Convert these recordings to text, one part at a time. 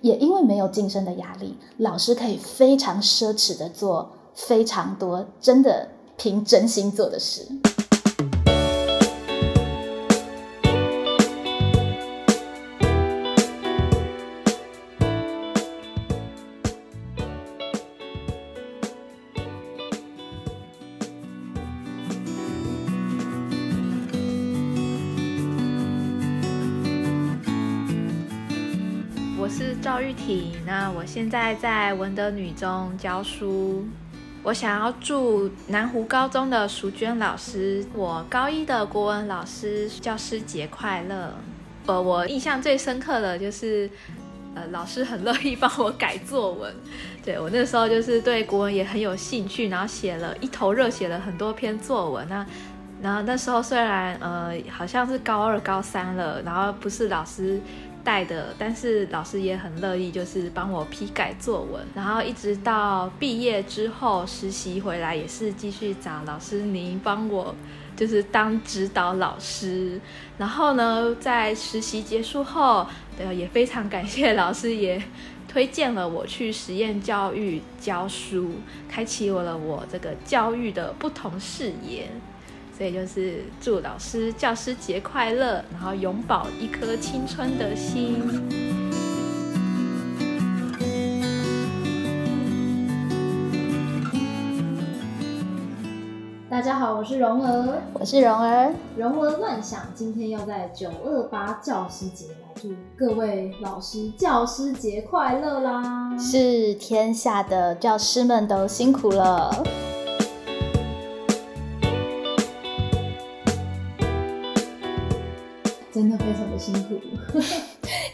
也因为没有晋升的压力，老师可以非常奢侈的做非常多真的凭真心做的事。那我现在在文德女中教书。我想要祝南湖高中的淑娟老师，我高一的国文老师教师节快乐。呃，我印象最深刻的就是，呃，老师很乐意帮我改作文。对我那时候就是对国文也很有兴趣，然后写了一头热，写了很多篇作文。那然后那时候虽然呃好像是高二高三了，然后不是老师。带的，但是老师也很乐意，就是帮我批改作文，然后一直到毕业之后实习回来，也是继续找老师您帮我，就是当指导老师。然后呢，在实习结束后，对，也非常感谢老师也推荐了我去实验教育教书，开启我了我这个教育的不同视野。所以就是祝老师教师节快乐，然后永葆一颗青春的心。大家好，我是蓉儿，我是蓉儿，蓉儿乱想，今天要在九二八教师节来祝各位老师教师节快乐啦！是天下的教师们都辛苦了。辛苦。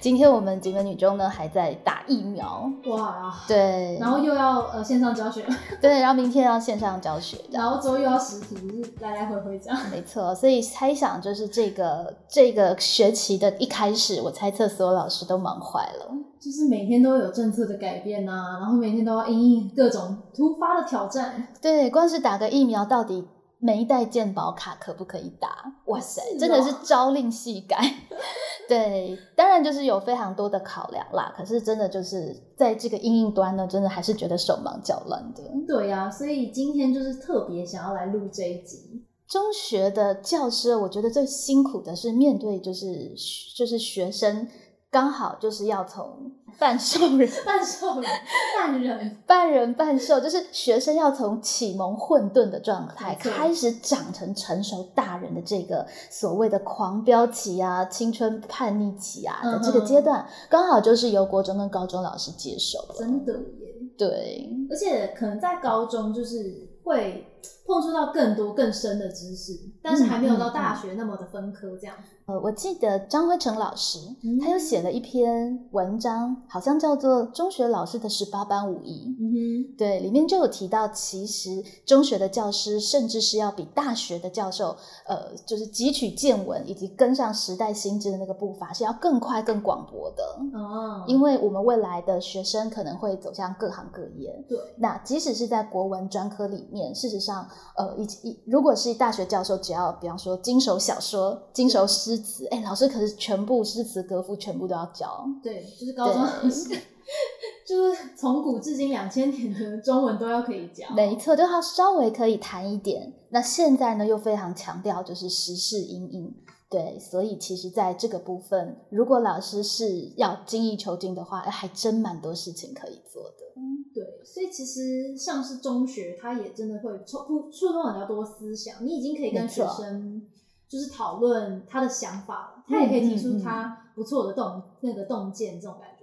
今天我们几个女中呢还在打疫苗，哇，对，然后又要呃线上教学，对，然后明天要线上教学，然后之后又要实体，就是来来回回这样。没错，所以猜想就是这个这个学期的一开始，我猜测所有老师都忙坏了，就是每天都有政策的改变呐，然后每天都要应应各种突发的挑战。对，光是打个疫苗到底。每一代健保卡可不可以打？哇塞，真的是朝令夕改。对，当然就是有非常多的考量啦。可是真的就是在这个应用端呢，真的还是觉得手忙脚乱的。对呀，所以今天就是特别想要来录这一集。中学的教师，我觉得最辛苦的是面对就是就是学生。刚好就是要从半兽人、半兽人、半人、半人半兽，就是学生要从启蒙混沌的状态开始长成成熟大人的这个所谓的狂飙期啊、青春叛逆期啊的这个阶段，刚好就是由国中跟高中老师接手。真的耶，对，而且可能在高中就是会碰触到更多更深的知识，但是还没有到大学那么的分科这样。呃，我记得张辉成老师，他又写了一篇文章，好像叫做《中学老师的十八般武艺》。嗯哼，对，里面就有提到，其实中学的教师，甚至是要比大学的教授，呃，就是汲取见闻以及跟上时代新知的那个步伐，是要更快、更广博的。哦，因为我们未来的学生可能会走向各行各业。对，那即使是在国文专科里面，事实上，呃，一一如果是大学教授，只要比方说经手小说、经手诗。诗词哎，老师可是全部诗词歌赋全部都要教。对，就是高中 就是从古至今两千年的中文都要可以教。没错，就他稍微可以谈一点。那现在呢，又非常强调就是时事阴影。对，所以其实在这个部分，如果老师是要精益求精的话，还真蛮多事情可以做的。嗯，对，所以其实像是中学，他也真的会触触动比较多思想。你已经可以跟学生。就是讨论他的想法了，他也可以提出他不错的洞那个洞见，这种感觉。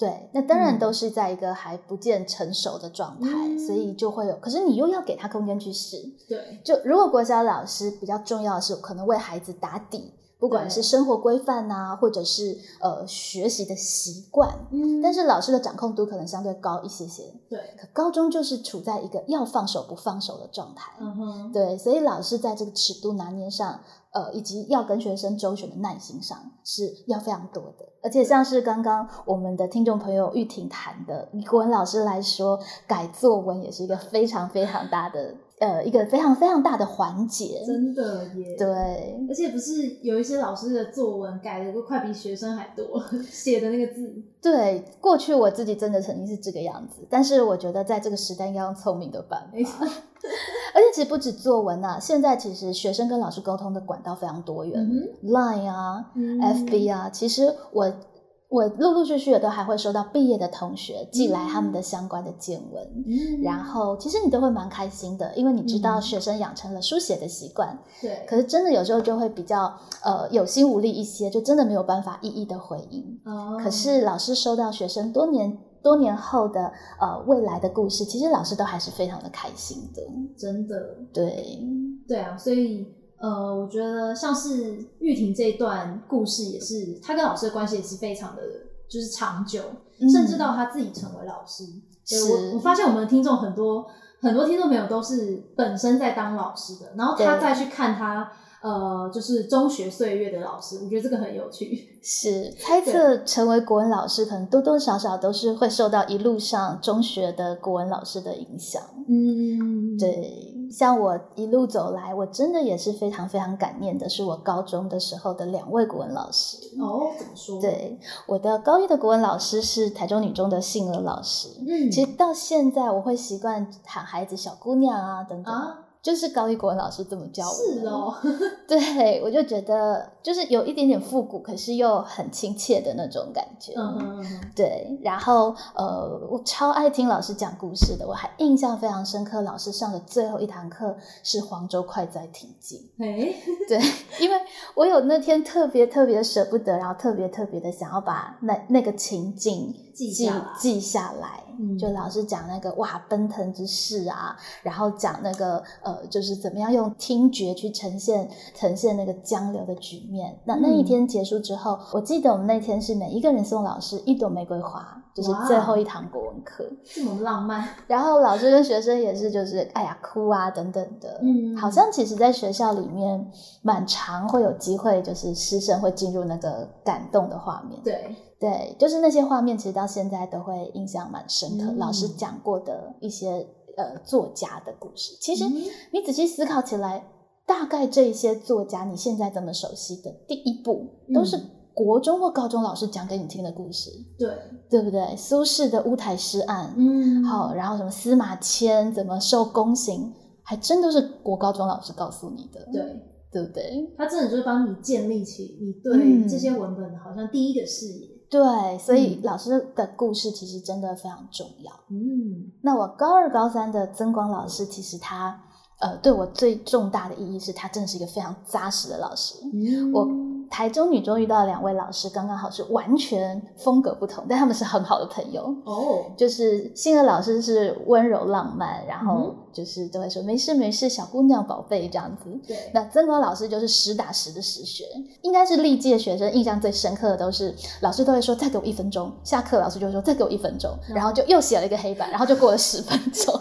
对，那当然都是在一个还不见成熟的状态，所以就会有。可是你又要给他空间去试。对，就如果国小老师比较重要的是，可能为孩子打底。不管是生活规范呐，或者是呃学习的习惯，嗯，但是老师的掌控度可能相对高一些些。对，可高中就是处在一个要放手不放手的状态。嗯哼，对，所以老师在这个尺度拿捏上，呃，以及要跟学生周旋的耐心上，是要非常多的。而且像是刚刚我们的听众朋友玉婷谈的，以国文老师来说，改作文也是一个非常非常大的。呃一个非常非常大的环节。真的耶。对，而且不是有一些老师的作文改的都快比学生还多，写的那个字。对，过去我自己真的曾经是这个样子，但是我觉得在这个时代要用聪明的办法。而且其实不止作文啊，现在其实学生跟老师沟通的管道非常多元，Line 啊，FB 啊，其实我。我陆陆续续的都还会收到毕业的同学寄来他们的相关的见闻，然后其实你都会蛮开心的，因为你知道学生养成了书写的习惯。对，可是真的有时候就会比较呃有心无力一些，就真的没有办法一一的回应。哦，可是老师收到学生多年多年后的呃未来的故事，其实老师都还是非常的开心的，真的。对，对啊，所以。呃，我觉得像是玉婷这一段故事，也是她跟老师的关系也是非常的，就是长久，甚至到她自己成为老师。我我发现我们的听众很多很多听众朋友都是本身在当老师的，然后他再去看他呃，就是中学岁月的老师，我觉得这个很有趣。是猜测成为国文老师，可能多多少少都是会受到一路上中学的国文老师的影响。嗯，对。像我一路走来，我真的也是非常非常感念的，是我高中的时候的两位国文老师。哦，怎么说？对，我的高一的国文老师是台中女中的杏儿老师。嗯，其实到现在我会习惯喊孩子小姑娘啊等等。就是高一国文老师这么教我，是哦，对我就觉得就是有一点点复古，可是又很亲切的那种感觉。嗯对。然后呃，我超爱听老师讲故事的，我还印象非常深刻。老师上的最后一堂课是黄州快哉题记。哎，对，因为我有那天特别特别舍不得，然后特别特别的想要把那那个情景记记下来。嗯就老师讲那个哇奔腾之势啊，然后讲那个呃，就是怎么样用听觉去呈现呈现那个江流的局面。那那一天结束之后，我记得我们那天是每一个人送老师一朵玫瑰花，就是最后一堂国文课，这么浪漫。然后老师跟学生也是，就是哎呀哭啊等等的。嗯，好像其实在学校里面蛮常会有机会，就是师生会进入那个感动的画面。对。对，就是那些画面，其实到现在都会印象蛮深刻。老师讲过的一些呃作家的故事，其实你仔细思考起来，大概这些作家你现在这么熟悉的第一部，都是国中或高中老师讲给你听的故事。对，对不对？苏轼的乌台诗案，嗯，好，然后什么司马迁怎么受宫刑，还真都是国高中老师告诉你的。对，对不对？他真的就是帮你建立起你对这些文本好像第一个视野。对，所以老师的故事其实真的非常重要。嗯，那我高二、高三的曾光老师，其实他呃对我最重大的意义是他真的是一个非常扎实的老师。我。台中女中遇到两位老师，刚刚好是完全风格不同，但他们是很好的朋友。哦，就是新的老师是温柔浪漫，然后就是都会说没事没事，小姑娘宝贝这样子。对，那曾国老师就是实打实的实学，应该是历届学生印象最深刻的都是老师都会说再给我一分钟，下课老师就说再给我一分钟，然后就又写了一个黑板，然后就过了十分钟。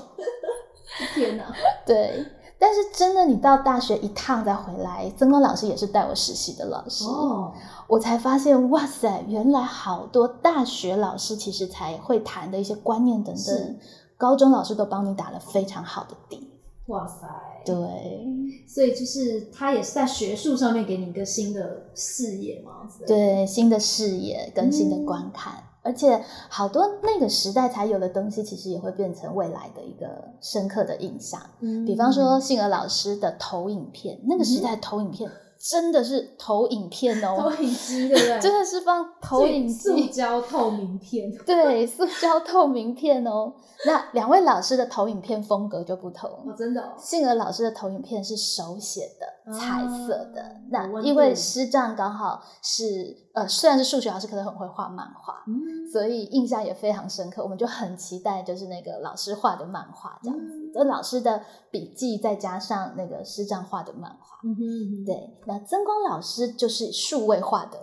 天哪，对。但是真的，你到大学一趟再回来，曾光老师也是带我实习的老师。哦，我才发现，哇塞，原来好多大学老师其实才会谈的一些观念等等，高中老师都帮你打了非常好的底。哇塞，对，所以就是他也是在学术上面给你一个新的视野嘛，对，新的视野跟新的观看。而且好多那个时代才有的东西，其实也会变成未来的一个深刻的印象。嗯，比方说杏儿老师的投影片，那个时代投影片真的是投影片哦，投影机对不对？真的是放投影机，塑胶透明片，对，塑胶透明片哦。那两位老师的投影片风格就不同哦，真的。哦杏儿老师的投影片是手写的，彩色的。那因为师丈刚好是呃，虽然是数学老师，可能很会画漫画，所以印象也非常深刻。我们就很期待，就是那个老师画的漫画这样子。就老师的笔记再加上那个师丈画的漫画，嗯哼，对。那曾光老师就是数位画的，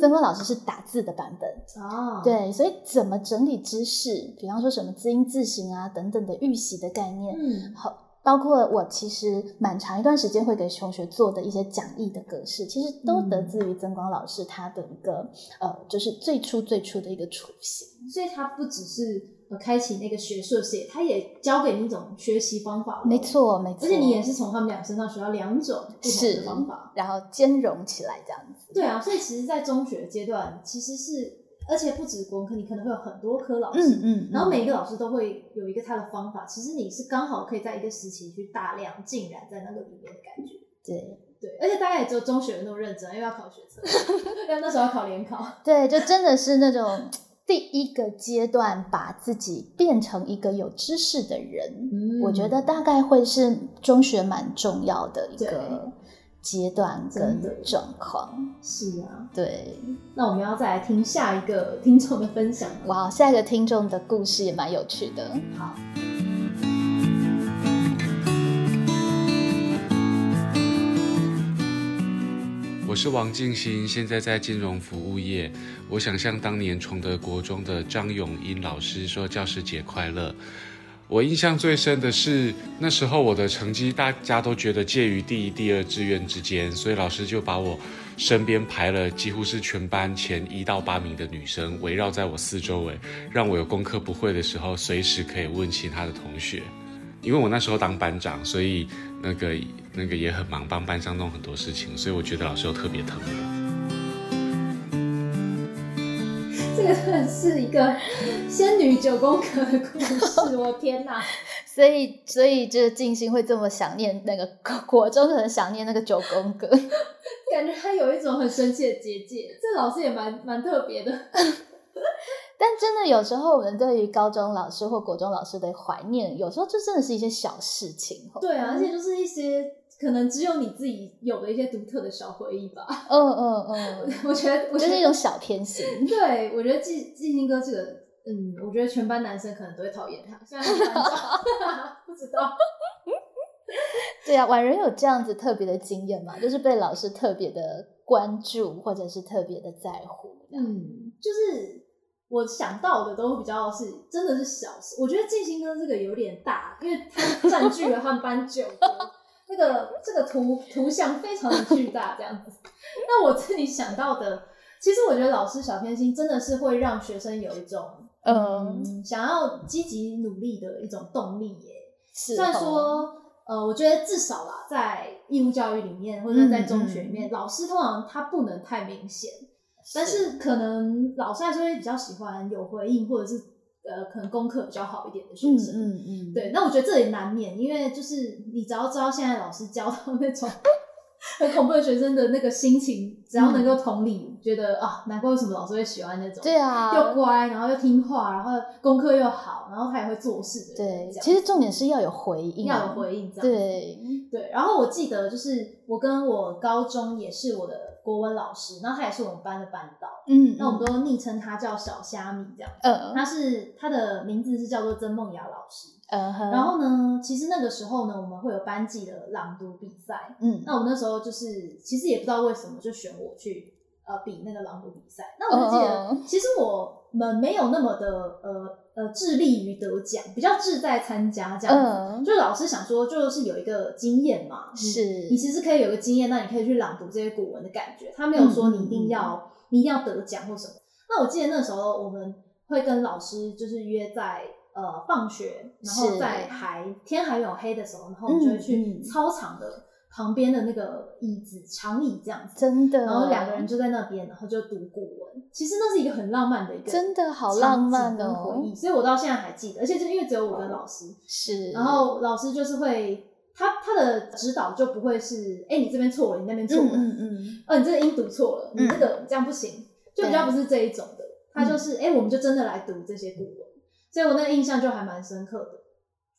曾光老师是打字的版本哦，对。所以怎么整理知识，比方说什么字音字形啊等等的预习的概念，嗯，好。包括我其实蛮长一段时间会给同学做的一些讲义的格式，其实都得自于曾光老师他的一个呃，就是最初最初的一个雏形。所以他不只是呃开启那个学术界，他也教给你一种学习方法。没错，没错。而且你也是从他们俩身上学到两种不同的方法，然后兼容起来这样子。对啊，所以其实，在中学阶段，其实是。而且不止国文科，你可能会有很多科老师，嗯嗯，然后每一个老师都会有一个他的方法。其实你是刚好可以在一个时期去大量浸染在那个里面的感觉。对对，而且大概也只有中学人那么认真，因为要考学测，因为那时候要考联考。对，就真的是那种第一个阶段，把自己变成一个有知识的人。嗯，我觉得大概会是中学蛮重要的一个。阶段跟状况是啊，对。那我们要再来听下一个听众的分享。哇，下一个听众的故事也蛮有趣的。好，是王静心，现在在金融服务业。我想向当年崇德国中的张永英老师说：“教师节快乐。”我印象最深的是，那时候我的成绩大家都觉得介于第一、第二志愿之间，所以老师就把我身边排了几乎是全班前一到八名的女生围绕在我四周围，让我有功课不会的时候随时可以问其他的同学。因为我那时候当班长，所以那个那个也很忙，帮班上弄很多事情，所以我觉得老师又特别疼我。这个真的是一个仙女九宫格的故事，我天哪！所以，所以就是静心会这么想念那个国中，可能想念那个九宫格，感觉他有一种很神奇的结界。这老师也蛮蛮特别的，但真的有时候我们对于高中老师或国中老师的怀念，有时候就真的是一些小事情。对啊，而且就是一些。可能只有你自己有的一些独特的小回忆吧。嗯嗯嗯，我觉得就是一种小偏心。对，我觉得季季星哥这个，嗯，我觉得全班男生可能都会讨厌他。现在班长 不知道。对啊，婉人有这样子特别的经验吗？就是被老师特别的关注，或者是特别的在乎。嗯，就是我想到的都比较是真的是小事。我觉得季星哥这个有点大，因为他占据了他们班九个。那个这个图图像非常的巨大，这样子。那我自己想到的，其实我觉得老师小偏心真的是会让学生有一种嗯想要积极努力的一种动力耶。是虽然说呃，我觉得至少啦，在义务教育里面或者在中学里面，老师通常他不能太明显，但是可能老师还是会比较喜欢有回应或者是。呃，可能功课比较好一点的学生，嗯嗯嗯，对，那我觉得这也难免，因为就是你只要知道现在老师教到那种很恐怖的学生的那个心情，只要能够同理，觉得啊，难怪为什么老师会喜欢那种，对啊，又乖，然后又听话，然后功课又好，然后他也会做事的，对，其实重点是要有回应，要有回应，这样，对对。然后我记得就是我跟我高中也是我的。国文老师，然后他也是我们班的班导，嗯，那我们都昵称他叫小虾米这样，嗯，他是他的名字是叫做曾梦雅老师，嗯，然后呢，其实那个时候呢，我们会有班级的朗读比赛，嗯，那我那时候就是其实也不知道为什么就选我去呃比那个朗读比赛，那我就记得其实我们没有那么的呃。呃，致力于得奖，比较志在参加这样子，就老师想说，就是有一个经验嘛，是你其实可以有个经验，那你可以去朗读这些古文的感觉。他没有说你一定要，你一定要得奖或什么。那我记得那时候我们会跟老师就是约在呃放学，然后在还天还没有黑的时候，然后我们就会去操场的。旁边的那个椅子长椅这样子，真的，然后两个人就在那边，然后就读古文。其实那是一个很浪漫的一个，真的好浪漫的回忆。所以我到现在还记得，而且就因为只有我跟老师是，然后老师就是会，他他的指导就不会是，哎，你这边错了，你那边错了，嗯嗯，哦，你这个音读错了，你这个这样不行，就比较不是这一种的。他就是，哎，我们就真的来读这些古文，所以我那个印象就还蛮深刻的。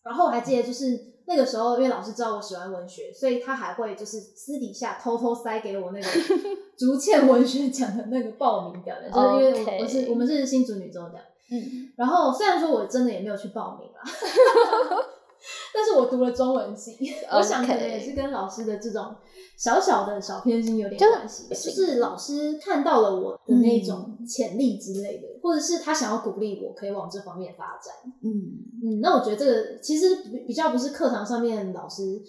然后我还记得就是。那个时候，因为老师知道我喜欢文学，所以他还会就是私底下偷偷塞给我那个 竹堑文学奖的那个报名表，就是因为我是我们是新竹女中的。嗯，然后虽然说我真的也没有去报名啦，但是我读了中文系，我想可能也是跟老师的这种小小的小偏心有点关系，就是老师看到了我的那种潜力之类的，或者是他想要鼓励我可以往这方面发展。嗯嗯，那我觉得这个其实比较不是课堂上面老师。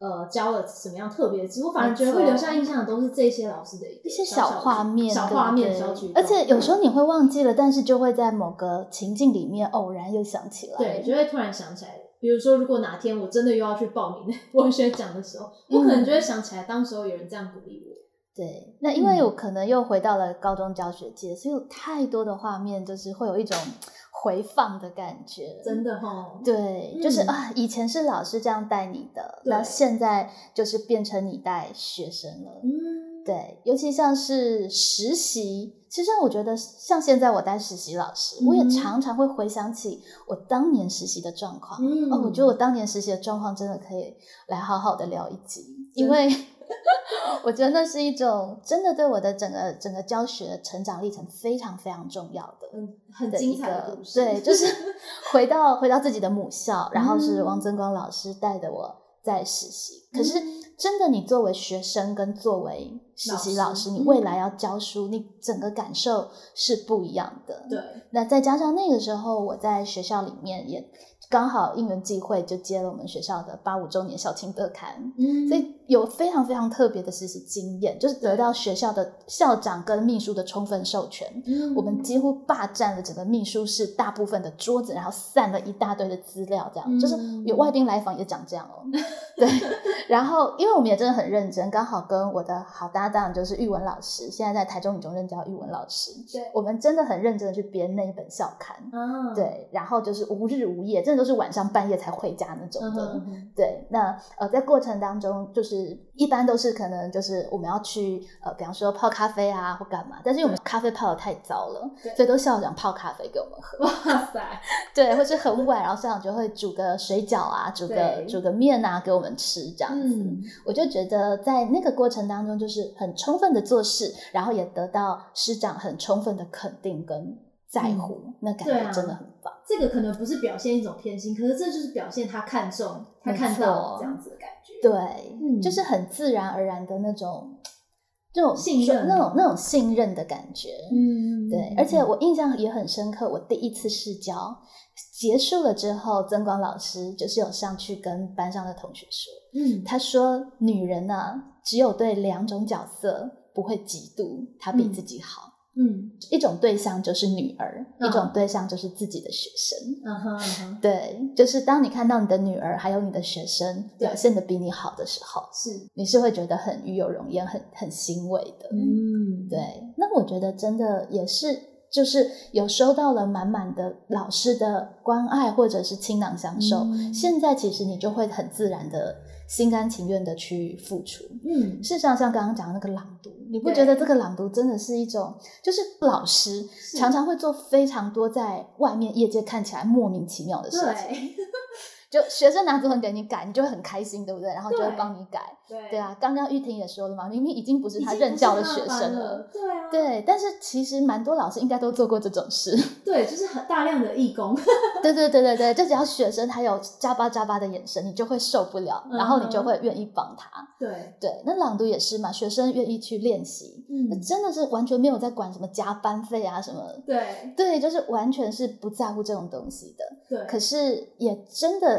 呃，教了什么样特别的？我反而觉得会留下印象的都是这些老师的一些小画面、小画面、小举动。而且有时候你会忘记了，但是就会在某个情境里面偶然又想起来。对，就会突然想起来。比如说，如果哪天我真的又要去报名 文学奖的时候，我可能就会想起来，当时候有人这样鼓励我。对，那因为我可能又回到了高中教学界，所以有太多的画面，就是会有一种。回放的感觉，真的哈，对，就是啊，以前是老师这样带你的，那现在就是变成你带学生了，嗯，对，尤其像是实习，其实我觉得像现在我当实习老师，我也常常会回想起我当年实习的状况，嗯，哦，我觉得我当年实习的状况真的可以来好好的聊一集，因为。我觉得那是一种真的对我的整个整个教学成长历程非常非常重要的，嗯，很精彩的故事。对，就是回到回到自己的母校，然后是王增光老师带着我在实习。可是真的，你作为学生跟作为实习老师，你未来要教书，你整个感受是不一样的。对，那再加上那个时候我在学校里面也。刚好应援机会，就接了我们学校的八五周年校庆特刊，嗯，所以有非常非常特别的实习经验，就是得到学校的校长跟秘书的充分授权，嗯，我们几乎霸占了整个秘书室大部分的桌子，然后散了一大堆的资料，这样，就是有外宾来访也讲这样哦，对，然后因为我们也真的很认真，刚好跟我的好搭档就是玉文老师，现在在台中女中任教玉文老师，对，我们真的很认真的去编那一本校刊，嗯，对，然后就是无日无夜，真的。都是晚上半夜才回家那种的，对。那呃，在过程当中，就是一般都是可能就是我们要去呃，比方说泡咖啡啊或干嘛，但是我们咖啡泡的太糟了，所以都校长泡咖啡给我们喝。哇塞！对，或是很晚，然后校长就会煮个水饺啊，煮个煮个面啊给我们吃这样子。我就觉得在那个过程当中，就是很充分的做事，然后也得到师长很充分的肯定跟在乎，那感觉真的很棒。这个可能不是表现一种偏心，可是这就是表现他看重他看到这样子的感觉。对，就是很自然而然的那种这种信任，那种那种信任的感觉。嗯，对。而且我印象也很深刻，我第一次试教结束了之后，曾光老师就是有上去跟班上的同学说：“嗯，他说女人呢，只有对两种角色不会嫉妒，他比自己好。”嗯，一种对象就是女儿，一种对象就是自己的学生。嗯哼，对，就是当你看到你的女儿还有你的学生表现的比你好的时候，是你是会觉得很与有荣焉，很很欣慰的。嗯，对。那我觉得真的也是，就是有收到了满满的老师的关爱，或者是倾囊相授。现在其实你就会很自然的。心甘情愿的去付出，嗯，事实上像刚刚讲的那个朗读，你不觉得这个朗读真的是一种，就是老师常常会做非常多在外面业界看起来莫名其妙的事情。就学生拿作文给你改，你就会很开心，对不对？然后就会帮你改。对对啊，刚刚玉婷也说了嘛，明明已经不是他任教的学生了。对啊。对，但是其实蛮多老师应该都做过这种事。对，就是很大量的义工。对对对对对，就只要学生还有眨巴眨巴的眼神，你就会受不了，然后你就会愿意帮他。对对，那朗读也是嘛，学生愿意去练习，嗯，真的是完全没有在管什么加班费啊什么。对对，就是完全是不在乎这种东西的。对，可是也真的。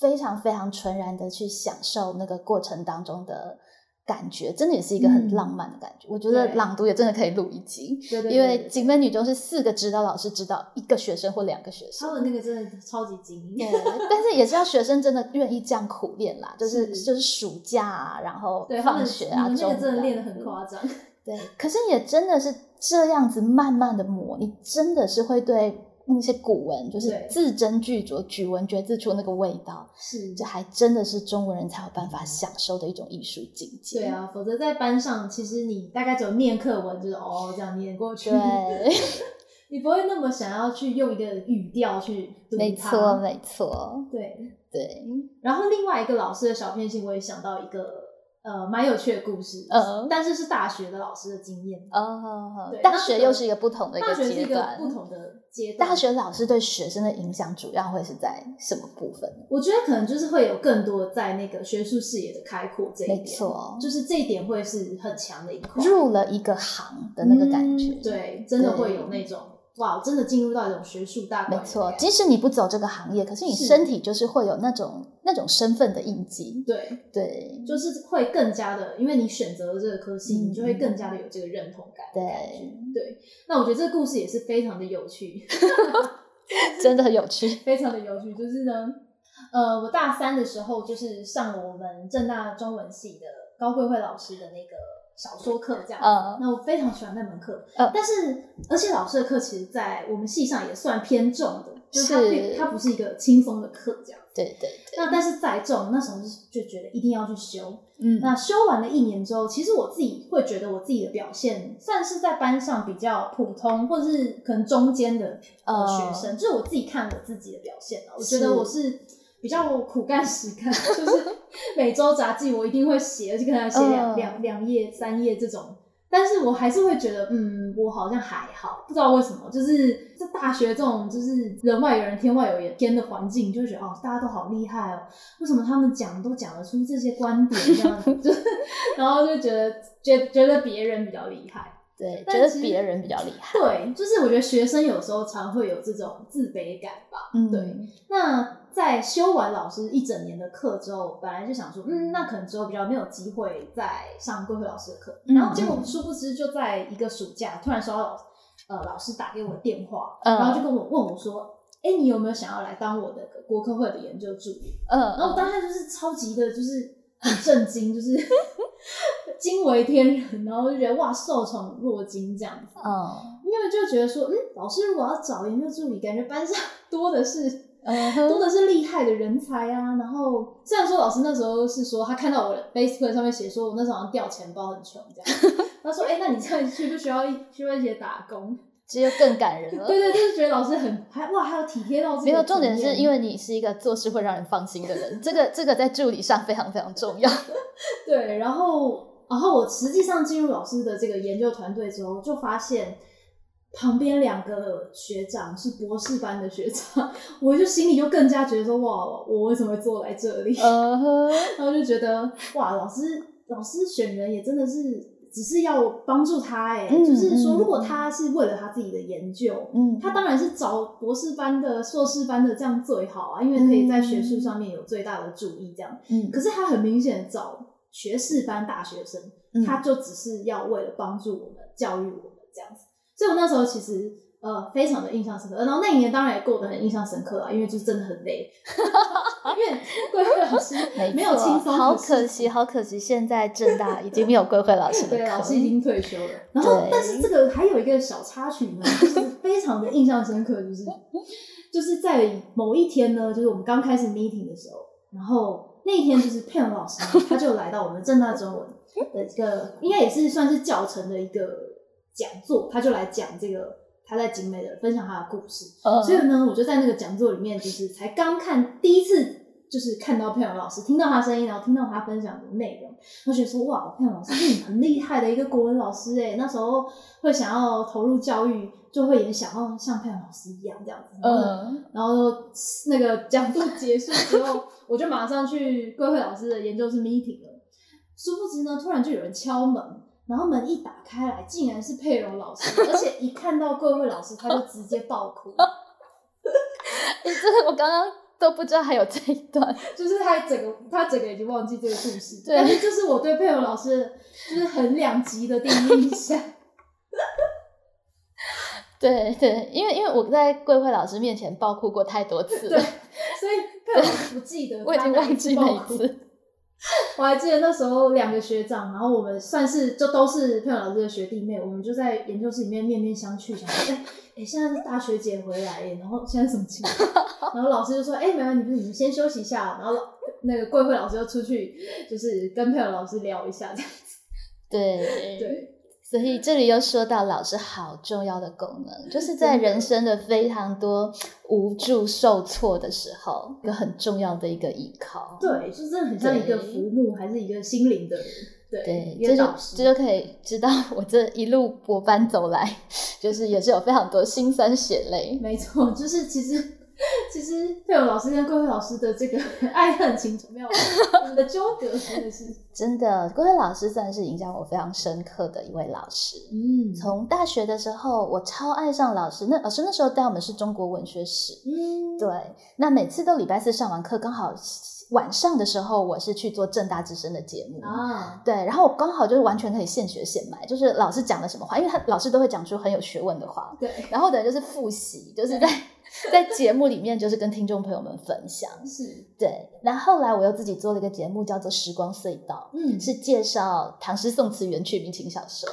非常非常纯然的去享受那个过程当中的感觉，真的也是一个很浪漫的感觉。我觉得朗读也真的可以录一集，因为景美女中是四个指导老师指导一个学生或两个学生，他们那个真的超级精。对，但是也是要学生真的愿意这样苦练啦，就是就是暑假啊，然后放学啊，那个真的练的很夸张。对，可是也真的是这样子慢慢的磨，你真的是会对。那些古文就是字斟句酌，举文嚼字出那个味道，是。这还真的是中国人才有办法享受的一种艺术境界。对啊，否则在班上，其实你大概只有念课文，就是哦这样念过去，对，你不会那么想要去用一个语调去读。没错，没错，对。对。然后另外一个老师的小偏心，我也想到一个呃，蛮有趣的故事，嗯，但是是大学的老师的经验，哦，对，大学又是一个不同的一个阶段，不同的阶段。大学老师对学生的影响主要会是在什么部分？我觉得可能就是会有更多在那个学术视野的开阔这一点，没错，就是这一点会是很强的一块，入了一个行的那个感觉，对，真的会有那种。哇，真的进入到一种学术大没错，即使你不走这个行业，可是你身体就是会有那种那种身份的印记。对对，就是会更加的，因为你选择了这个科系，你就会更加的有这个认同感。对对，那我觉得这个故事也是非常的有趣，真的很有趣，非常的有趣。就是呢，呃，我大三的时候就是上了我们正大中文系的高贵慧老师的那个。小说课这样，那我非常喜欢那门课。但是，而且老师的课其实，在我们系上也算偏重的，就是它它不是一个轻松的课这样。对对对。那但是再重，那时候就就觉得一定要去修。嗯。那修完了一年之后，其实我自己会觉得我自己的表现算是在班上比较普通，或者是可能中间的呃学生，就是我自己看我自己的表现了，我觉得我是。比较苦干实干，就是每周杂记我一定会写，而且可能写两两两页、三页这种。但是我还是会觉得，嗯，我好像还好，不知道为什么，就是在大学这种就是人外有人天外有天的环境，就会觉得哦，大家都好厉害哦，为什么他们讲都讲得出这些观点这样子，就然后就觉得觉觉得别人比较厉害。对，觉得别人比较厉害。对，就是我觉得学生有时候常会有这种自卑感吧。嗯，对。那在修完老师一整年的课之后，本来就想说，嗯，那可能之后比较没有机会再上桂慧老师的课。然后结果殊不知，就在一个暑假，突然收到呃老师打给我的电话，然后就跟我问我说：“哎，你有没有想要来当我的国科会的研究助理？”嗯，然后我当下就是超级的，就是很震惊，就是。惊为天人，然后就觉得哇，受宠若惊这样子。嗯，因为就觉得说，嗯，老师如果要找研究助理，感觉班上多的是，多的是厉害的人才啊。然后虽然说老师那时候是说，他看到我 Facebook 上面写说我那时候好像掉钱包很穷这样，他说，哎，那你这样需不需要一需要一些打工？这就更感人了。对对，就是觉得老师很还哇，还有体贴到。没有重点是因为你是一个做事会让人放心的人，这个这个在助理上非常非常重要。对，然后。然后我实际上进入老师的这个研究团队之后，就发现旁边两个学长是博士班的学长，我就心里就更加觉得说哇，我为什么会坐在这里？然后就觉得哇，老师老师选人也真的是只是要帮助他哎，就是说如果他是为了他自己的研究，嗯，他当然是找博士班的、硕士班的这样最好啊，因为可以在学术上面有最大的注意这样。嗯，可是他很明显找。学士班大学生，他就只是要为了帮助我们、教育我们这样子，所以我那时候其实呃非常的印象深刻。然后那一年当然也过得很印象深刻啊，因为就是真的很累，因为桂慧老师没有轻松，好可惜，好可惜，现在正大已经没有桂慧老师对，老师已经退休了。然后，但是这个还有一个小插曲呢，就是非常的印象深刻，就是 就是在某一天呢，就是我们刚开始 meeting 的时候，然后。那一天就是佩蓉老师，他就来到我们正大中文的一个，应该也是算是教程的一个讲座，他就来讲这个他在景美的分享他的故事。所以呢，我就在那个讲座里面，就是才刚看第一次，就是看到佩蓉老师，听到他声音，然后听到他分享的内容，我觉得说哇，佩蓉老师是很厉害的一个国文老师哎，那时候会想要投入教育，就会也想要像佩蓉老师一样这样子。嗯，然后那个讲座结束之后。我就马上去桂慧老师的研究室 meeting 了，殊不知呢，突然就有人敲门，然后门一打开来，竟然是佩蓉老师，而且一看到桂慧老师，他就直接爆哭。你这个我刚刚都不知道还有这一段，就是他整个他整个已经忘记这个故事，但是就是我对佩蓉老师就是很两极的第一印象。对对，因为因为我在桂慧老师面前爆哭过太多次了，所以佩老师不记得，我已经忘记那一次。我还记得那时候两个学长，然后我们算是就都是佩老师的学弟妹，我们就在研究室里面面面相觑，想说哎哎，现在是大学姐回来耶，然后现在什么情况？然后老师就说哎，没问题，你们先休息一下，然后那个贵慧老师就出去，就是跟佩老师聊一下这样子。对对。所以这里又说到老师好重要的功能，就是在人生的非常多无助、受挫的时候，一个很重要的一个依靠。对，就真的很像一个浮木，还是一个心灵的。对，这就这就可以知道我这一路博班走来，就是也是有非常多辛酸血泪。没错，就是其实。其实佩友老师跟桂慧老师的这个 爱恨情仇，没有我们的纠葛，真的是 真的。桂慧老师算是影响我非常深刻的一位老师。嗯，从大学的时候，我超爱上老师。那老师那时候带我们是中国文学史。嗯，对。那每次都礼拜四上完课，刚好晚上的时候，我是去做正大之声的节目啊。对，然后我刚好就是完全可以现学现卖，就是老师讲了什么话，因为他老师都会讲出很有学问的话。对，然后等就是复习，就是在。在节目里面，就是跟听众朋友们分享，是对。那后来我又自己做了一个节目，叫做《时光隧道》，嗯，是介绍唐诗宋词、元曲、明清小说，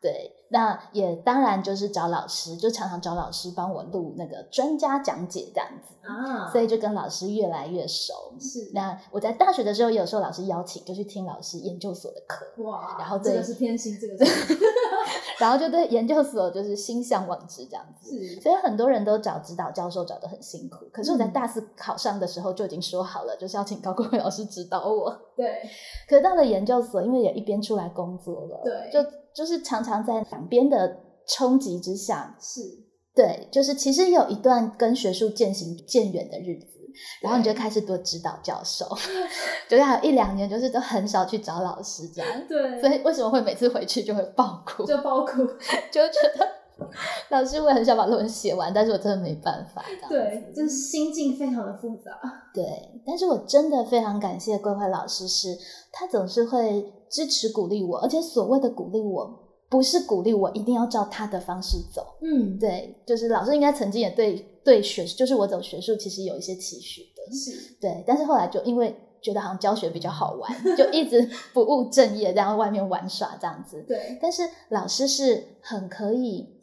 对。那也当然就是找老师，就常常找老师帮我录那个专家讲解这样子啊，所以就跟老师越来越熟。是，那我在大学的时候，有时候老师邀请，就去听老师研究所的课。哇，然后这个是偏心，这个是，然后就对研究所就是心向往之这样子。是，所以很多人都找指导教授找的很辛苦，可是我在大四考上的时候就已经说好了，就是要请高国伟老师指导我。对，可是到了研究所，因为也一边出来工作了，对，就。就是常常在两边的冲击之下，是对，就是其实有一段跟学术渐行渐远的日子，然后你就开始多指导教授，就是还有一两年，就是都很少去找老师这样。对，所以为什么会每次回去就会爆哭？就爆哭，就觉得 老师我也很想把论文写完，但是我真的没办法。对，就是心境非常的复杂。对，但是我真的非常感谢桂慧老师，是他总是会。支持鼓励我，而且所谓的鼓励我，不是鼓励我一定要照他的方式走。嗯，对，就是老师应该曾经也对对学，就是我走学术其实有一些期许的。是，对，但是后来就因为觉得好像教学比较好玩，就一直不务正业，然后外面玩耍这样子。对，但是老师是很可以。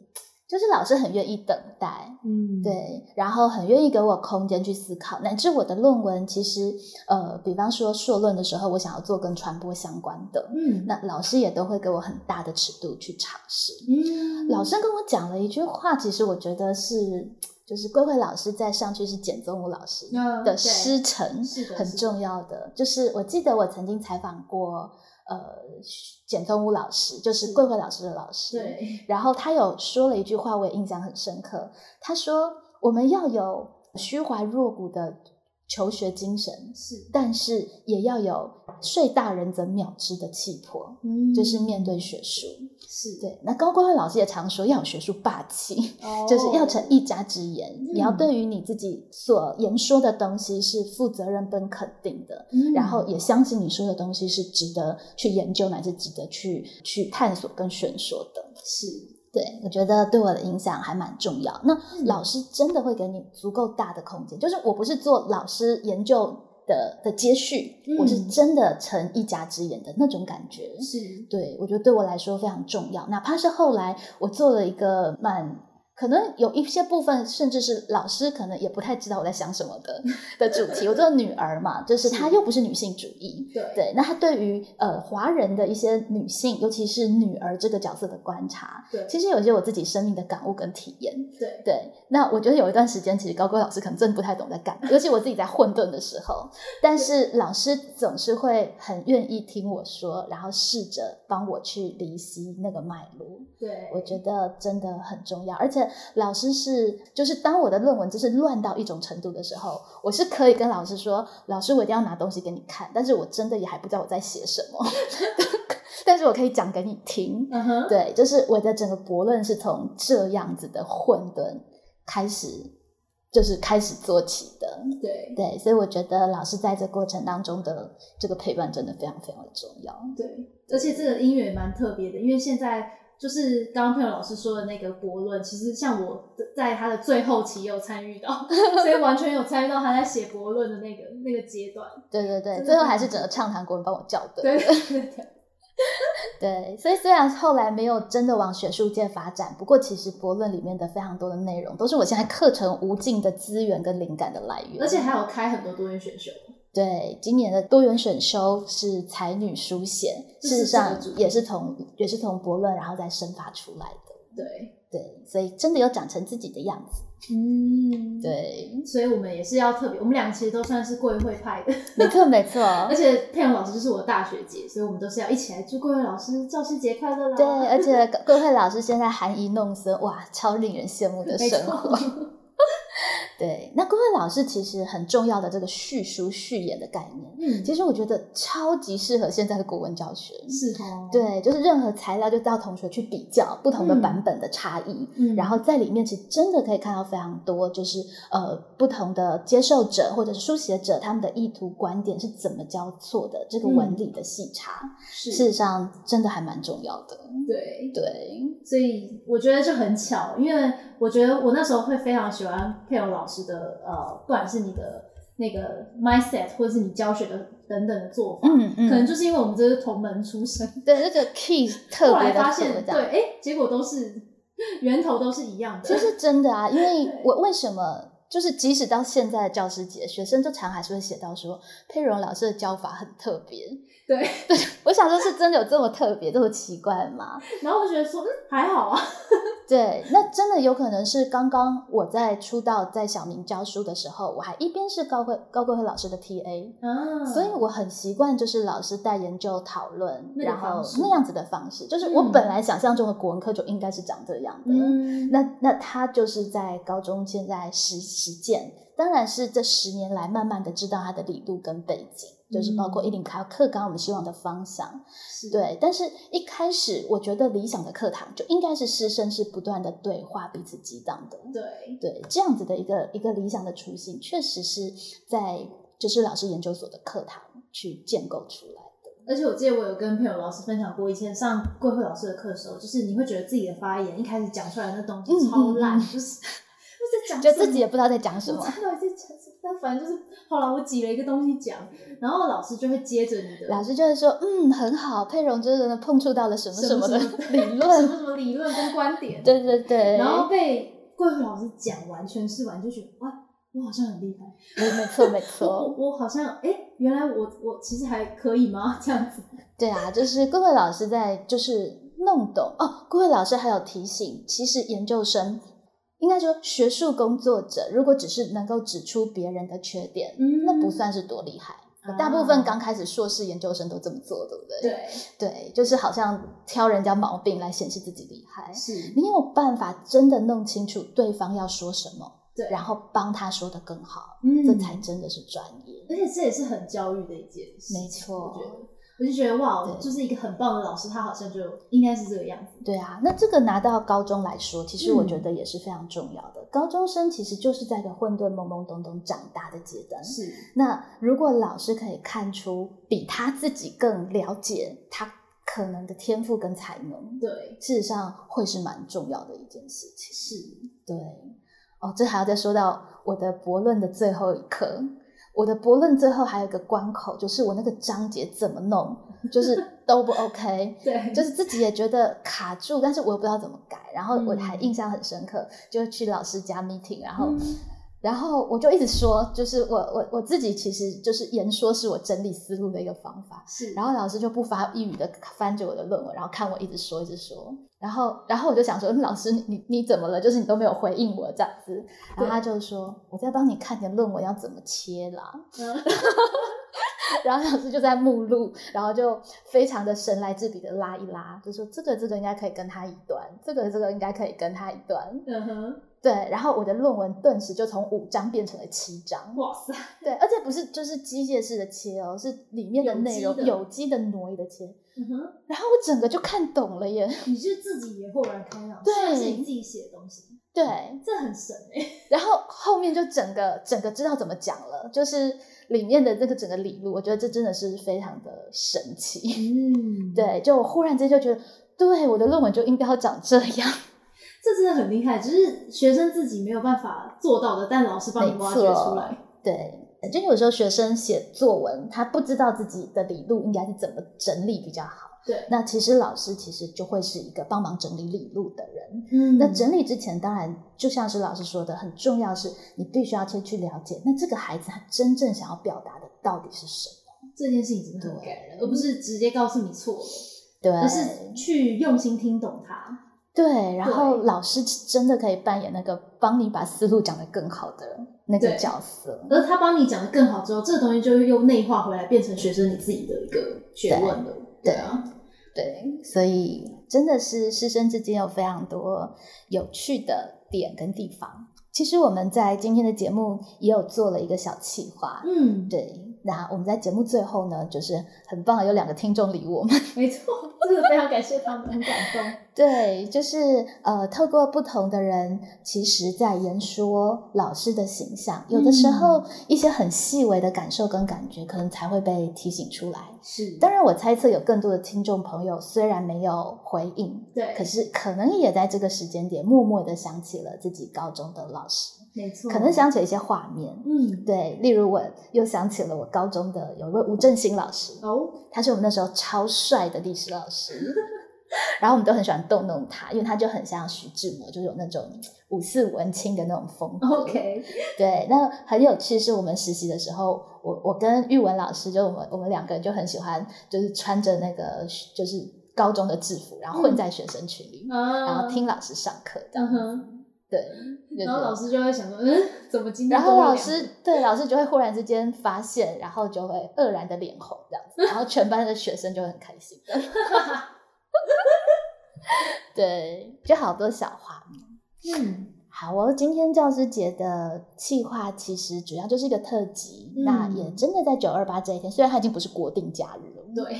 就是老师很愿意等待，嗯，对，然后很愿意给我空间去思考，乃至我的论文其实，呃，比方说硕论的时候，我想要做跟传播相关的，嗯，那老师也都会给我很大的尺度去尝试。嗯，老师跟我讲了一句话，其实我觉得是，就是桂慧老师在上去是简宗武老师的师承，是很重要的。就是我记得我曾经采访过。呃，简宗武老师就是桂慧老师的老师，对。然后他有说了一句话，我也印象很深刻。他说：“我们要有虚怀若谷的求学精神，是，但是也要有睡大人则秒之的气魄，嗯，就是面对学术。”是对，那高光辉老师也常说要有学术霸气，就是要成一家之言。你要对于你自己所言说的东西是负责任、跟肯定的，然后也相信你说的东西是值得去研究，乃至值得去去探索跟选说的。是对，我觉得对我的影响还蛮重要。那老师真的会给你足够大的空间，就是我不是做老师研究。的的接续，我是真的成一家之言的那种感觉，是对我觉得对我来说非常重要，哪怕是后来我做了一个蛮。可能有一些部分，甚至是老师可能也不太知道我在想什么的 的主题。我做女儿嘛，就是她又不是女性主义，对对。那她对于呃华人的一些女性，尤其是女儿这个角色的观察，对，其实有一些我自己生命的感悟跟体验，对对。那我觉得有一段时间，其实高贵老师可能真的不太懂在干，尤其我自己在混沌的时候，但是老师总是会很愿意听我说，然后试着帮我去离析那个脉络。对，我觉得真的很重要，而且。老师是，就是当我的论文就是乱到一种程度的时候，我是可以跟老师说，老师我一定要拿东西给你看，但是我真的也还不知道我在写什么，但是我可以讲给你听。对，就是我的整个博论是从这样子的混沌开始，就是开始做起的。对对，所以我觉得老师在这过程当中的这个陪伴真的非常非常的重要。对，而且这个音乐也蛮特别的，因为现在。就是刚刚佩友老师说的那个博论，其实像我在他的最后期有参与到，所以完全有参与到他在写博论的那个那个阶段。对对对，最后还是整个畅谈国文帮我校对。对对对。对，所以虽然后来没有真的往学术界发展，不过其实博论里面的非常多的内容，都是我现在课程无尽的资源跟灵感的来源。而且还有开很多多元选修。对，今年的多元选修是才女书写，事实上也是从也是从博论然后再生发出来的。对对，所以真的有长成自己的样子。嗯，对，所以我们也是要特别，我们俩其实都算是贵会派的，没错没错。而且佩蓉老师就是我的大学姐，所以我们都是要一起来祝贵会老师教师节快乐啦。对，而且贵会老师现在含饴弄孙，哇，超令人羡慕的 生活。对，那郭慧老师其实很重要的这个叙书序言的概念，嗯，其实我觉得超级适合现在的国文教学，是哦，对，就是任何材料就到同学去比较不同的版本的差异，嗯，然后在里面其实真的可以看到非常多，就是呃不同的接受者或者是书写者他们的意图观点是怎么交错的，这个文理的细查，事实上真的还蛮重要的，对。对，所以我觉得就很巧，因为我觉得我那时候会非常喜欢佩蓉老。老师的呃，不管是你的那个 mindset，或者是你教学的等等的做法，嗯嗯，可能就是因为我们这是同门出身，对那个 key 特别的，发现对，哎，结果都是 源头都是一样的，其实真的啊，因为我为什么就是即使到现在的教师节，学生就常还是会写到说佩蓉老师的教法很特别，对对，我想说是真的有这么特别，这么奇怪吗？然后我觉得说，嗯，还好啊。对，那真的有可能是刚刚我在出道在小明教书的时候，我还一边是高贵高贵和老师的 T A，嗯，所以我很习惯就是老师带研究讨论，然后那样子的方式，就是我本来想象中的国文课就应该是长这样的。那那他就是在高中现在实实践，当然是这十年来慢慢的知道他的理路跟背景。就是包括一零考课纲，我们希望的方向，对。但是一开始，我觉得理想的课堂就应该是师生是不断的对话，彼此激荡的。对对，这样子的一个一个理想的雏形，确实是在就是老师研究所的课堂去建构出来的。而且我记得我有跟朋友老师分享过，以前上桂慧老师的课的时候，就是你会觉得自己的发言一开始讲出来那东西超烂，就是。在讲，就自己也不知道在讲什么。到底在讲什么？但反正就是，后来我挤了一个东西讲，然后老师就会接着你的。老师就会说：“嗯，很好，佩蓉真的碰触到了什么什么的理论，什么什么理论跟观点。”对对对。然后被桂慧老师讲完诠释完，就觉得哇，我好像很厉害。没错没错。我我好像哎，原来我我其实还可以吗？这样子。对啊，就是桂慧老师在就是弄懂哦。桂慧老师还有提醒，其实研究生。应该说，学术工作者如果只是能够指出别人的缺点，那不算是多厉害。大部分刚开始硕士研究生都这么做，对不对？对对，就是好像挑人家毛病来显示自己厉害。是你有办法真的弄清楚对方要说什么，对，然后帮他说的更好，嗯，这才真的是专业。而且这也是很教育的一件事，没错。我就觉得哇，就是一个很棒的老师，他好像就应该是这个样子。对啊，那这个拿到高中来说，其实我觉得也是非常重要的。高中生其实就是在一个混沌、懵懵懂懂长大的阶段。是。那如果老师可以看出比他自己更了解他可能的天赋跟才能，对，事实上会是蛮重要的一件事情。是。对。哦，这还要再说到我的博论的最后一课。我的博论最后还有一个关口，就是我那个章节怎么弄，就是都不 OK，对，就是自己也觉得卡住，但是我又不知道怎么改，然后我还印象很深刻，就去老师家 meeting，然后。然后我就一直说，就是我我我自己其实就是言说是我整理思路的一个方法。是，然后老师就不发一语的翻着我的论文，然后看我一直说一直说，然后然后我就想说，老师你你怎么了？就是你都没有回应我这样子。然后他就说，我在帮你看你的论文要怎么切啦。然后老师就在目录，然后就非常的神来之笔的拉一拉，就说这个这个应该可以跟他一段，这个这个应该可以跟他一段。嗯哼。对，然后我的论文顿时就从五章变成了七章。哇塞！对，而且不是就是机械式的切哦，是里面的内容有机的挪移的切。嗯哼。然后我整个就看懂了耶！你是自己也豁然开朗，对，是你自己写的东西。对，这很神哎。然后后面就整个整个知道怎么讲了，就是里面的这个整个理路，我觉得这真的是非常的神奇。嗯，对，就我忽然间就觉得，对，我的论文就应该要长这样。这真的很厉害，只是学生自己没有办法做到的，但老师帮你挖掘出来。对，就有时候学生写作文，他不知道自己的理路应该是怎么整理比较好，对，那其实老师其实就会是一个帮忙整理理路的人。嗯，那整理之前，当然就像是老师说的，很重要是你必须要先去了解，那这个孩子他真正想要表达的到底是什么。这件事情真的很感人，而不是直接告诉你错了，对，而是去用心听懂他。对，然后老师真的可以扮演那个帮你把思路讲得更好的那个角色，而他帮你讲得更好之后，这个东西就又内化回来，变成学生你自己的一个学问了。对啊，对，所以真的是师生之间有非常多有趣的点跟地方。其实我们在今天的节目也有做了一个小企划，嗯，对。那我们在节目最后呢，就是很棒，有两个听众理我们，没错，真的非常感谢他们，很感动。对，就是呃，透过不同的人，其实在言说老师的形象，有的时候一些很细微的感受跟感觉，可能才会被提醒出来。是，当然我猜测有更多的听众朋友虽然没有回应，对，可是可能也在这个时间点默默的想起了自己高中的老师。没错，可能想起一些画面，嗯，对，例如我又想起了我高中的有一位吴振兴老师，哦，他是我们那时候超帅的历史老师，然后我们都很喜欢逗弄他，因为他就很像徐志摩，就是有那种五四文青的那种风格。OK，对，那很有趣，是我们实习的时候，我我跟玉文老师，就我们我们两个人就很喜欢，就是穿着那个就是高中的制服，然后混在学生群里，然后听老师上课这样子。对，然后老师就会想说，嗯，怎么今天？然后老师对老师就会忽然之间发现，然后就会愕然的脸红这样子，然后全班的学生就很开心。对，就好多小画面。嗯，好哦，今天教师节的计划其实主要就是一个特辑，那也真的在九二八这一天，虽然它已经不是国定假日了。对。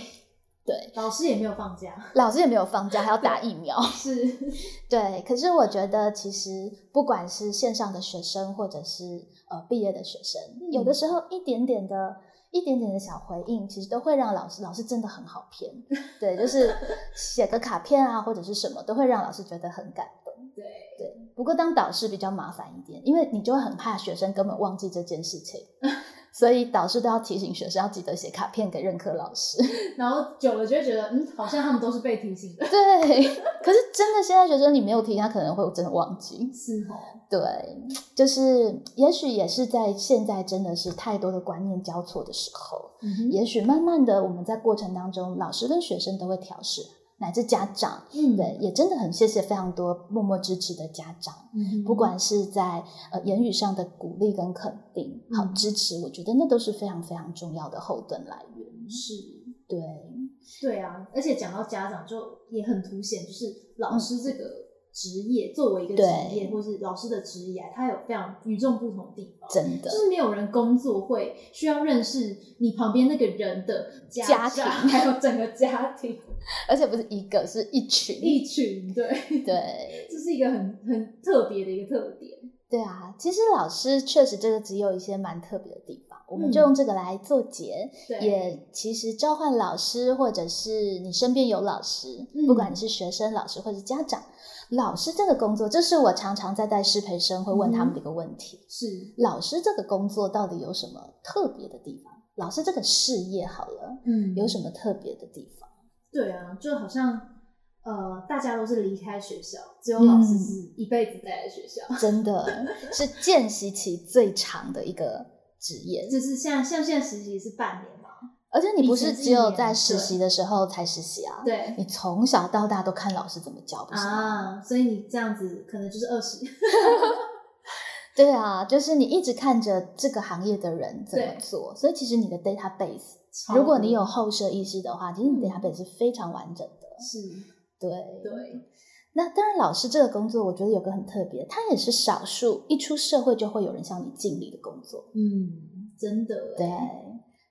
对，老师也没有放假，老师也没有放假，还要打疫苗。是，对。可是我觉得，其实不管是线上的学生，或者是呃毕业的学生，有的时候一点点的、一点点的小回应，其实都会让老师，老师真的很好骗。对，就是写个卡片啊，或者是什么，都会让老师觉得很感动。对对。不过当导师比较麻烦一点，因为你就会很怕学生根本忘记这件事情。所以导师都要提醒学生要记得写卡片给任课老师，然后久了就会觉得，嗯，好像他们都是被提醒的。对，可是真的现在学生你没有提，他可能会真的忘记。是哦，对，就是也许也是在现在真的是太多的观念交错的时候，也许慢慢的我们在过程当中，老师跟学生都会调试。乃至家长，嗯，对，也真的很谢谢非常多默默支持的家长，嗯，不管是在呃言语上的鼓励跟肯定，好支持，我觉得那都是非常非常重要的后盾来源。是，对，对啊，而且讲到家长，就也很凸显，就是老师这个职业作为一个职业，或是老师的职业，它有非常与众不同的地方。真的，就是没有人工作会需要认识你旁边那个人的家庭，还有整个家庭。而且不是一个，是一群，一群，对对，这是一个很很特别的一个特点。对啊，其实老师确实这个只有一些蛮特别的地方，我们就用这个来做结。也其实召唤老师，或者是你身边有老师，不管你是学生、老师或者家长，老师这个工作，这是我常常在带师培生会问他们的一个问题：是。老师这个工作到底有什么特别的地方？老师这个事业好了，嗯，有什么特别的地方？对啊，就好像呃，大家都是离开学校，只有老师是一辈子待在学校，真的 是见习期最长的一个职业。就是像像现在实习是半年。嘛，而且你不是只有在实习的时候才实习啊？对，你从小到大都看老师怎么教，不是啊？所以你这样子可能就是二十。对啊，就是你一直看着这个行业的人怎么做，所以其实你的 database。如果你有后设意识的话，其实你 database 是非常完整的。是，对对。那当然，老师这个工作，我觉得有个很特别，它也是少数一出社会就会有人向你敬礼的工作。嗯，真的。对，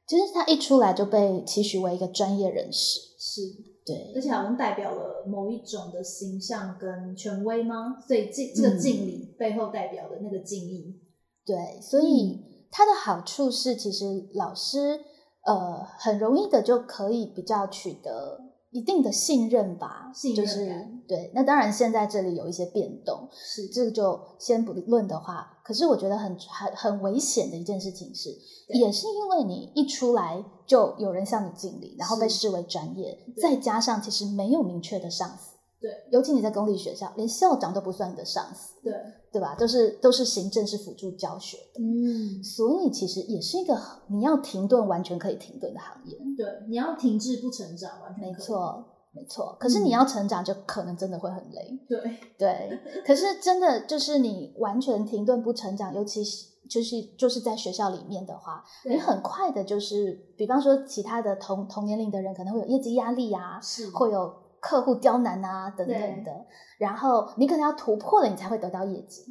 就是他一出来就被期许为一个专业人士。是，对。而且好像代表了某一种的形象跟权威吗？所以这这个敬礼背后代表的那个敬意。对，所以它的好处是，其实老师。呃，很容易的就可以比较取得一定的信任吧，信任感。对，那当然现在这里有一些变动，是这个就先不论的话。可是我觉得很很很危险的一件事情是，也是因为你一出来就有人向你敬礼，然后被视为专业，再加上其实没有明确的上司。对，尤其你在公立学校，连校长都不算你的上司。对，对吧？都是都是行政是辅助教学的。嗯，所以其实也是一个你要停顿完全可以停顿的行业。对，你要停滞不成长，完全没错，没错。可是你要成长，就可能真的会很累。对对，可是真的就是你完全停顿不成长，尤其是就是就是在学校里面的话，你很快的就是，比方说其他的同同年龄的人可能会有业绩压力啊，是会有。客户刁难啊，等等的，然后你可能要突破了，你才会得到业绩。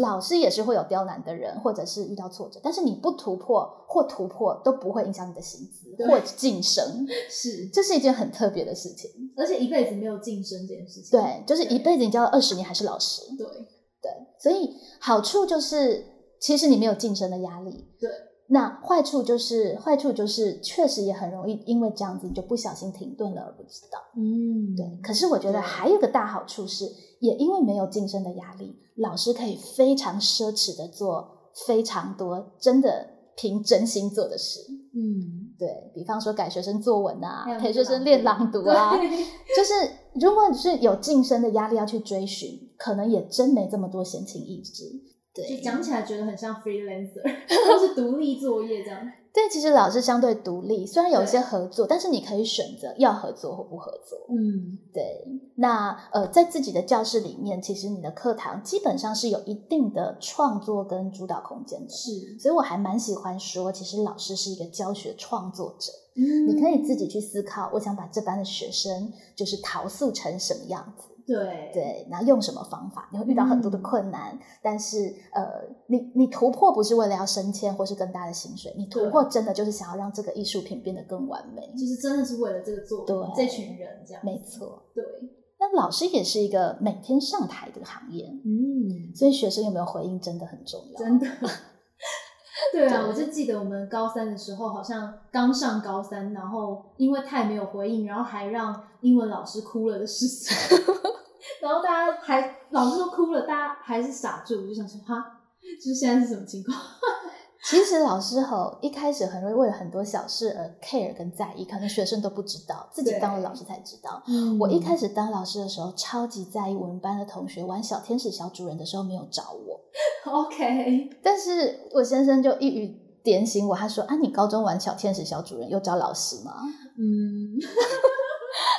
老师也是会有刁难的人，或者是遇到挫折，但是你不突破或突破都不会影响你的薪资或晋升。是，这是一件很特别的事情，而且一辈子没有晋升这件事情。对，就是一辈子你教了二十年还是老师。对对，所以好处就是，其实你没有晋升的压力。对。那坏处就是，坏处就是确实也很容易因为这样子你就不小心停顿了而不知道。嗯，对。可是我觉得还有个大好处是，也因为没有晋升的压力，老师可以非常奢侈的做非常多真的凭真心做的事。嗯，对比方说改学生作文啊，陪学生练朗读啊，就是如果你是有晋升的压力要去追寻，可能也真没这么多闲情逸致。就讲起来觉得很像 freelancer，都是独立作业这样。对，其实老师相对独立，虽然有一些合作，但是你可以选择要合作或不合作。嗯，对。那呃，在自己的教室里面，其实你的课堂基本上是有一定的创作跟主导空间的。是，所以我还蛮喜欢说，其实老师是一个教学创作者。嗯，你可以自己去思考，我想把这班的学生就是陶塑成什么样子。对对，然后用什么方法？你会遇到很多的困难，但是呃，你你突破不是为了要升迁或是更大的薪水，你突破真的就是想要让这个艺术品变得更完美，就是真的是为了这个作品，这群人这样。没错，对。那老师也是一个每天上台的行业，嗯，所以学生有没有回应真的很重要，真的。对啊，我就记得我们高三的时候，好像刚上高三，然后因为太没有回应，然后还让英文老师哭了的事情，然后大家还老师都哭了，大家还是傻住，我就想说哈，就是现在是什么情况？其实老师吼一开始很容易为了很多小事而 care 跟在意，可能学生都不知道，自己当了老师才知道。我一开始当老师的时候，超级在意我们班的同学玩小天使小主人的时候没有找我。OK，但是我先生就一语点醒我，他说：“啊，你高中玩小天使小主人有找老师吗？”嗯，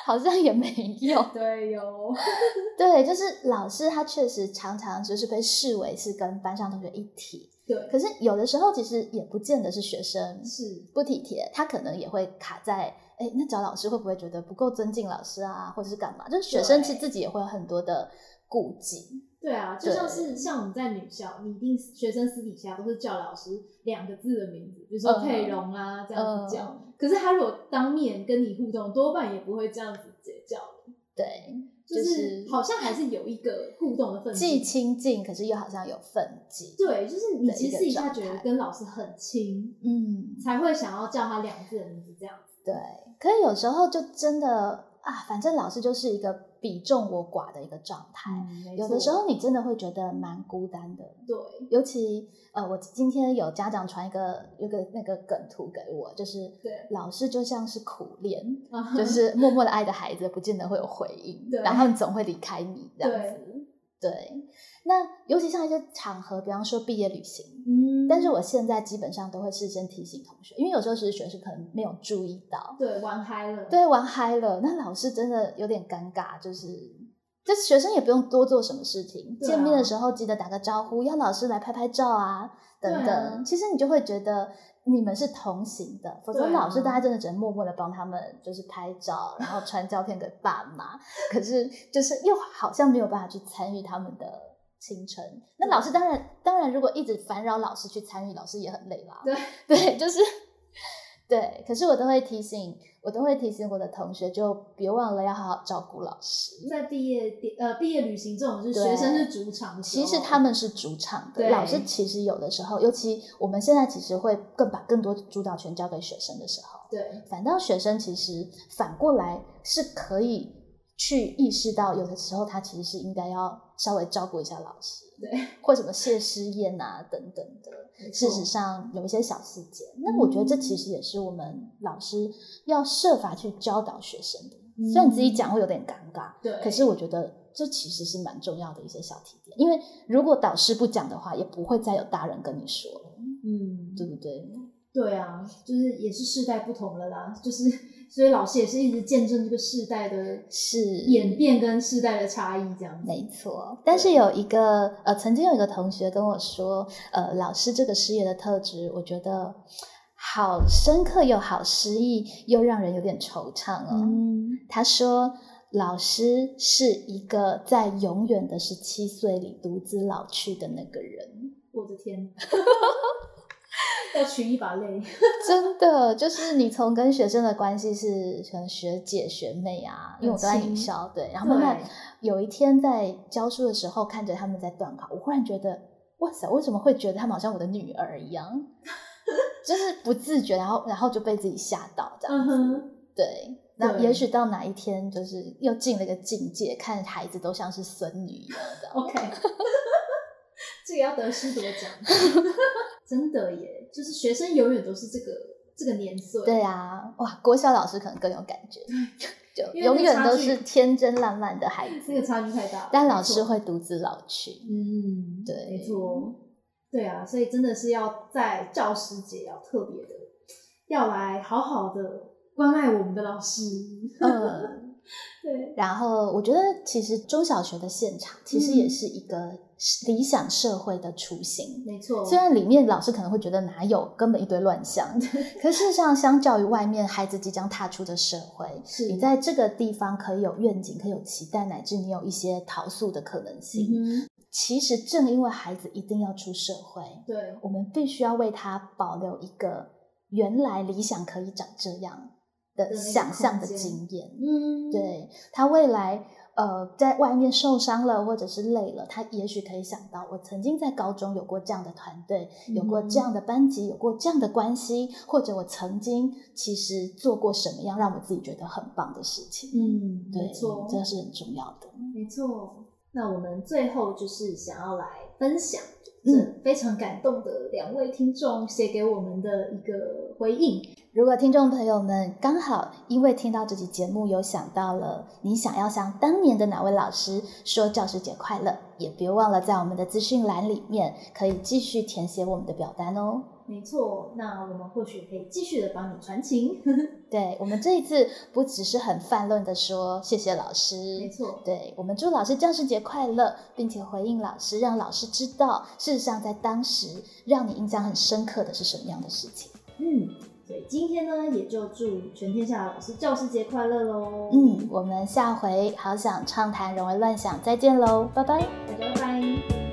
好像也没有。对，有。对，就是老师他确实常常就是被视为是跟班上同学一体。对，可是有的时候其实也不见得是学生是不体贴，他可能也会卡在，哎，那找老师会不会觉得不够尊敬老师啊，或者是干嘛？就是学生其实自己也会有很多的顾忌。对啊，就像是像我们在女校，你一定学生私底下都是叫老师两个字的名字，比如说佩蓉啊这样子叫。可是他如果当面跟你互动，多半也不会这样子直接叫你。对。就是好像还是有一个互动的氛围，既亲近，可是又好像有分际。对，就是你其实私底下觉得跟老师很亲，嗯，才会想要叫他两字的名字这样子。对，可是有时候就真的啊，反正老师就是一个比重我寡的一个状态。有的时候你真的会觉得蛮孤单的。对，尤其。呃，我今天有家长传一个有个那个梗图给我，就是老师就像是苦练，就是默默的爱着孩子，不见得会有回应，然后总会离开你这样子。对，那尤其像一些场合，比方说毕业旅行，嗯，但是我现在基本上都会事先提醒同学，因为有时候其实学生可能没有注意到，对，玩嗨了，对，玩嗨了，那老师真的有点尴尬，就是。就学生也不用多做什么事情，见面的时候记得打个招呼，要老师来拍拍照啊，等等。其实你就会觉得你们是同行的，否则老师大家真的只能默默的帮他们就是拍照，然后传照片给爸妈。可是就是又好像没有办法去参与他们的行程。那老师当然当然，如果一直烦扰老师去参与，老师也很累啦。对 对，就是对。可是我都会提醒。我都会提醒我的同学，就别忘了要好好照顾老师。在毕业呃毕业旅行这种是学生是主场，其实他们是主场的。老师其实有的时候，尤其我们现在其实会更把更多主导权交给学生的时候，对，反倒学生其实反过来是可以去意识到，有的时候他其实是应该要稍微照顾一下老师，对，或什么谢师宴啊等等的。事实上有一些小细节，那我觉得这其实也是我们老师要设法去教导学生的。虽然自己讲会有点尴尬，对，可是我觉得这其实是蛮重要的一些小提点。因为如果导师不讲的话，也不会再有大人跟你说了，嗯，对不对？对啊，就是也是世代不同了啦，就是所以老师也是一直见证这个世代的是演变跟世代的差异，这样没错。但是有一个呃，曾经有一个同学跟我说，呃，老师这个事业的特质，我觉得。好深刻又好诗意，又让人有点惆怅哦。他说：“老师是一个在永远的十七岁里独自老去的那个人。”我的天，要取一把泪。真的，就是你从跟学生的关系是可能学姐学妹啊，因为我都在营销，对。然后慢慢有一天在教书的时候，看着他们在断考，我忽然觉得，哇塞，为什么会觉得他们好像我的女儿一样？就是不自觉，然后然后就被自己吓到这样子。对，那也许到哪一天，就是又进了一个境界，看孩子都像是孙女一样的。OK，这个要得失多奖，真的耶！就是学生永远都是这个这个年岁。对啊，哇，国小老师可能更有感觉，就永远都是天真烂漫的孩子。这个差距太大，但老师会独自老去。嗯，对，没错。对啊，所以真的是要在教师节要特别的，要来好好的关爱我们的老师。嗯，对。然后我觉得，其实中小学的现场其实也是一个理想社会的雏形。没错。虽然里面老师可能会觉得哪有根本一堆乱象，可事实上，相较于外面孩子即将踏出的社会，是你在这个地方可以有愿景，可以有期待，乃至你有一些逃宿的可能性。其实正因为孩子一定要出社会，对，我们必须要为他保留一个原来理想可以长这样的想象的经验。嗯，对他未来呃在外面受伤了或者是累了，他也许可以想到我曾经在高中有过这样的团队，有过这样的班级，有过这样的关系，或者我曾经其实做过什么样让我自己觉得很棒的事情。嗯，没错，这是很重要的。没错。那我们最后就是想要来分享这非常感动的两位听众写给我们的一个回应。如果听众朋友们刚好因为听到这期节目有想到了你想要向当年的哪位老师说教师节快乐，也别忘了在我们的资讯栏里面可以继续填写我们的表单哦。没错，那我们或许可以继续的帮你传情。对我们这一次不只是很泛论的说谢谢老师，没错，对我们祝老师教师节快乐，并且回应老师，让老师知道事实上在当时让你印象很深刻的是什么样的事情。嗯，所以今天呢，也就祝全天下的老师教师节快乐喽。嗯，我们下回好想畅谈人为乱想，再见喽，拜拜，大家拜拜。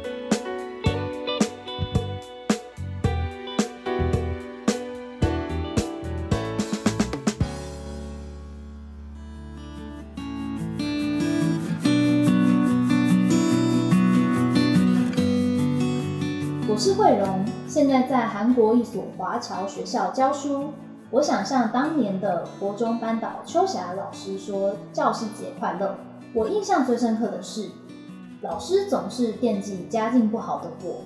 在韩国一所华侨学校教书。我想向当年的国中班导秋霞老师说教师节快乐。我印象最深刻的是，老师总是惦记家境不好的我，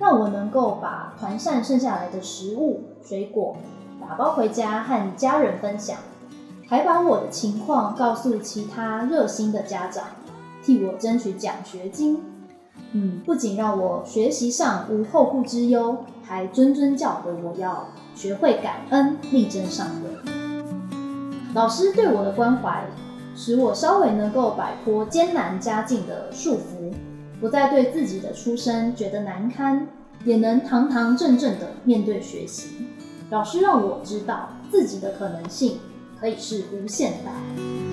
让我能够把团膳剩下来的食物、水果打包回家和家人分享，还把我的情况告诉其他热心的家长，替我争取奖学金。嗯，不仅让我学习上无后顾之忧，还谆谆教诲我要学会感恩，力争上游。老师对我的关怀，使我稍微能够摆脱艰难家境的束缚，不再对自己的出身觉得难堪，也能堂堂正正的面对学习。老师让我知道自己的可能性可以是无限大。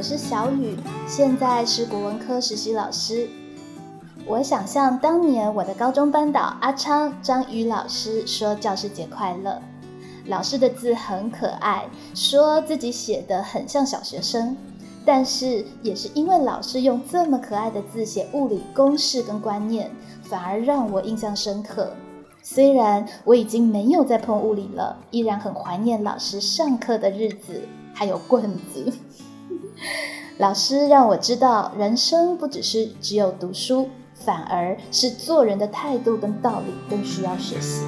我是小雨，现在是国文科实习老师。我想向当年我的高中班导阿昌张宇老师说教师节快乐。老师的字很可爱，说自己写的很像小学生，但是也是因为老师用这么可爱的字写物理公式跟观念，反而让我印象深刻。虽然我已经没有在碰物理了，依然很怀念老师上课的日子，还有棍子。老师让我知道，人生不只是只有读书，反而是做人的态度跟道理更需要学习。